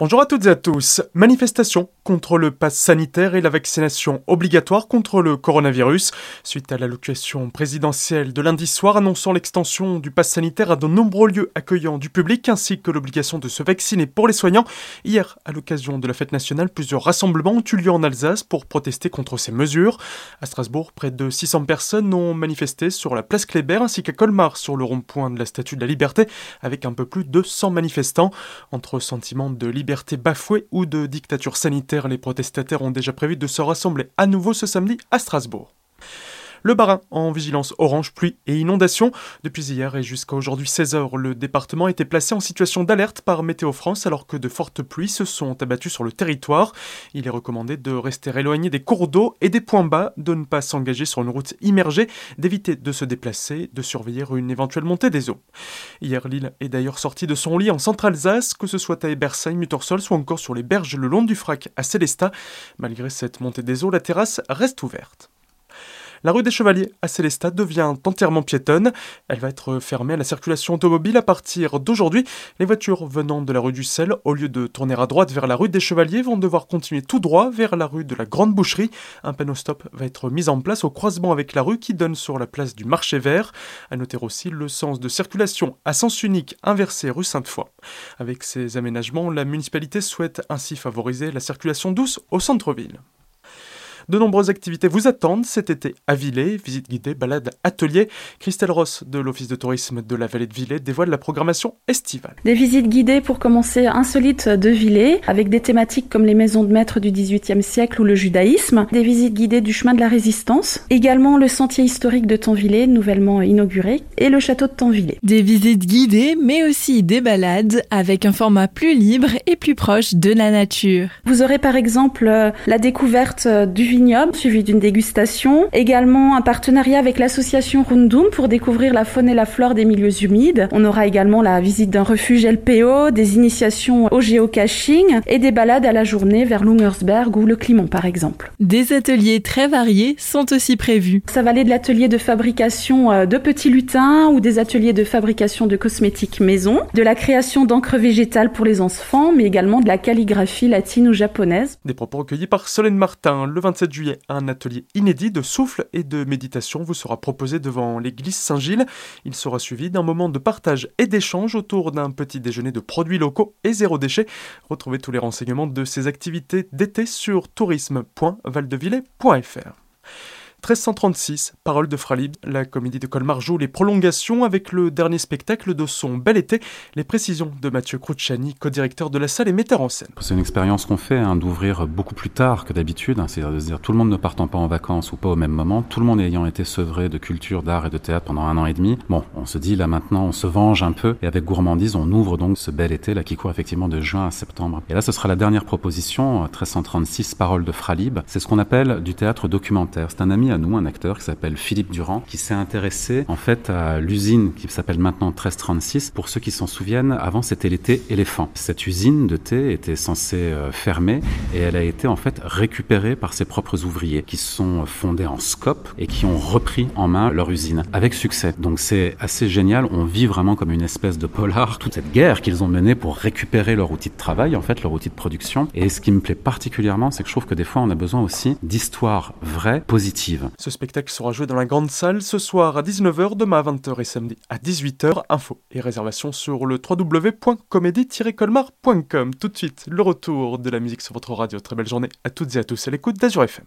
Bonjour à toutes et à tous. Manifestation contre le pass sanitaire et la vaccination obligatoire contre le coronavirus. Suite à l'allocation présidentielle de lundi soir annonçant l'extension du pass sanitaire à de nombreux lieux accueillant du public ainsi que l'obligation de se vacciner pour les soignants, hier, à l'occasion de la fête nationale, plusieurs rassemblements ont eu lieu en Alsace pour protester contre ces mesures. À Strasbourg, près de 600 personnes ont manifesté sur la place Kléber ainsi qu'à Colmar sur le rond-point de la Statue de la Liberté avec un peu plus de 100 manifestants. Entre sentiments de liberté bafouée ou de dictature sanitaire, les protestataires ont déjà prévu de se rassembler à nouveau ce samedi à Strasbourg. Le Barin en vigilance orange, pluie et inondation. Depuis hier et jusqu'à aujourd'hui 16h, le département était placé en situation d'alerte par Météo France alors que de fortes pluies se sont abattues sur le territoire. Il est recommandé de rester éloigné des cours d'eau et des points bas, de ne pas s'engager sur une route immergée, d'éviter de se déplacer, de surveiller une éventuelle montée des eaux. Hier, l'île est d'ailleurs sortie de son lit en Centre-Alsace, que ce soit à Ebersheim, Muttersol ou encore sur les berges le long du Frac à Célestat. Malgré cette montée des eaux, la terrasse reste ouverte. La rue des Chevaliers à Célestat devient entièrement piétonne. Elle va être fermée à la circulation automobile à partir d'aujourd'hui. Les voitures venant de la rue du Sel, au lieu de tourner à droite vers la rue des Chevaliers, vont devoir continuer tout droit vers la rue de la Grande Boucherie. Un panneau stop va être mis en place au croisement avec la rue qui donne sur la place du Marché Vert. À noter aussi le sens de circulation à sens unique inversé rue Sainte-Foy. Avec ces aménagements, la municipalité souhaite ainsi favoriser la circulation douce au centre-ville. De nombreuses activités vous attendent cet été à Villers, visite guidée, balade, atelier. Christelle Ross de l'Office de tourisme de la vallée de Villers dévoile la programmation estivale. Des visites guidées pour commencer insolites de Villers, avec des thématiques comme les maisons de maîtres du XVIIIe siècle ou le judaïsme, des visites guidées du chemin de la résistance, également le sentier historique de Tanvillers, nouvellement inauguré, et le château de Tanvillers. Des visites guidées, mais aussi des balades avec un format plus libre et plus proche de la nature. Vous aurez par exemple euh, la découverte euh, suivi d'une dégustation. Également un partenariat avec l'association Rundum pour découvrir la faune et la flore des milieux humides. On aura également la visite d'un refuge LPO, des initiations au géocaching et des balades à la journée vers Lungersberg ou le Climont par exemple. Des ateliers très variés sont aussi prévus. Ça va aller de l'atelier de fabrication euh, de petits lutins ou des ateliers de fabrication de cosmétiques maison, de la création d'encre végétale pour les enfants, mais également de la calligraphie latine ou japonaise. Des propos recueillis par Solène Martin le 27 un atelier inédit de souffle et de méditation vous sera proposé devant l'église Saint-Gilles. Il sera suivi d'un moment de partage et d'échange autour d'un petit déjeuner de produits locaux et zéro déchet. Retrouvez tous les renseignements de ces activités d'été sur tourisme.valdevillers.fr. 1336, Parole de Fralib, la comédie de Colmar joue les prolongations avec le dernier spectacle de son bel été, les précisions de Mathieu Cruciani, co-directeur de la salle et metteur en scène. C'est une expérience qu'on fait, hein, d'ouvrir beaucoup plus tard que d'habitude, hein, c'est-à-dire tout le monde ne partant pas en vacances ou pas au même moment, tout le monde ayant été sevré de culture, d'art et de théâtre pendant un an et demi. Bon, on se dit là maintenant, on se venge un peu, et avec gourmandise, on ouvre donc ce bel été là qui court effectivement de juin à septembre. Et là, ce sera la dernière proposition, 1336, Parole de Fralib. C'est ce qu'on appelle du théâtre documentaire. C'est un ami à nous, un acteur qui s'appelle Philippe Durand, qui s'est intéressé en fait à l'usine qui s'appelle maintenant 1336. Pour ceux qui s'en souviennent, avant c'était l'été éléphant. Cette usine de thé était censée euh, fermer et elle a été en fait récupérée par ses propres ouvriers qui sont fondés en scope et qui ont repris en main leur usine avec succès. Donc c'est assez génial. On vit vraiment comme une espèce de polar toute cette guerre qu'ils ont menée pour récupérer leur outil de travail, en fait leur outil de production. Et ce qui me plaît particulièrement, c'est que je trouve que des fois on a besoin aussi d'histoires vraies, positives. Ce spectacle sera joué dans la grande salle ce soir à 19h, demain à 20h et samedi à 18h. Info et réservation sur le www.comédie-colmar.com. Tout de suite, le retour de la musique sur votre radio. Très belle journée à toutes et à tous à l'écoute d'Azur FM.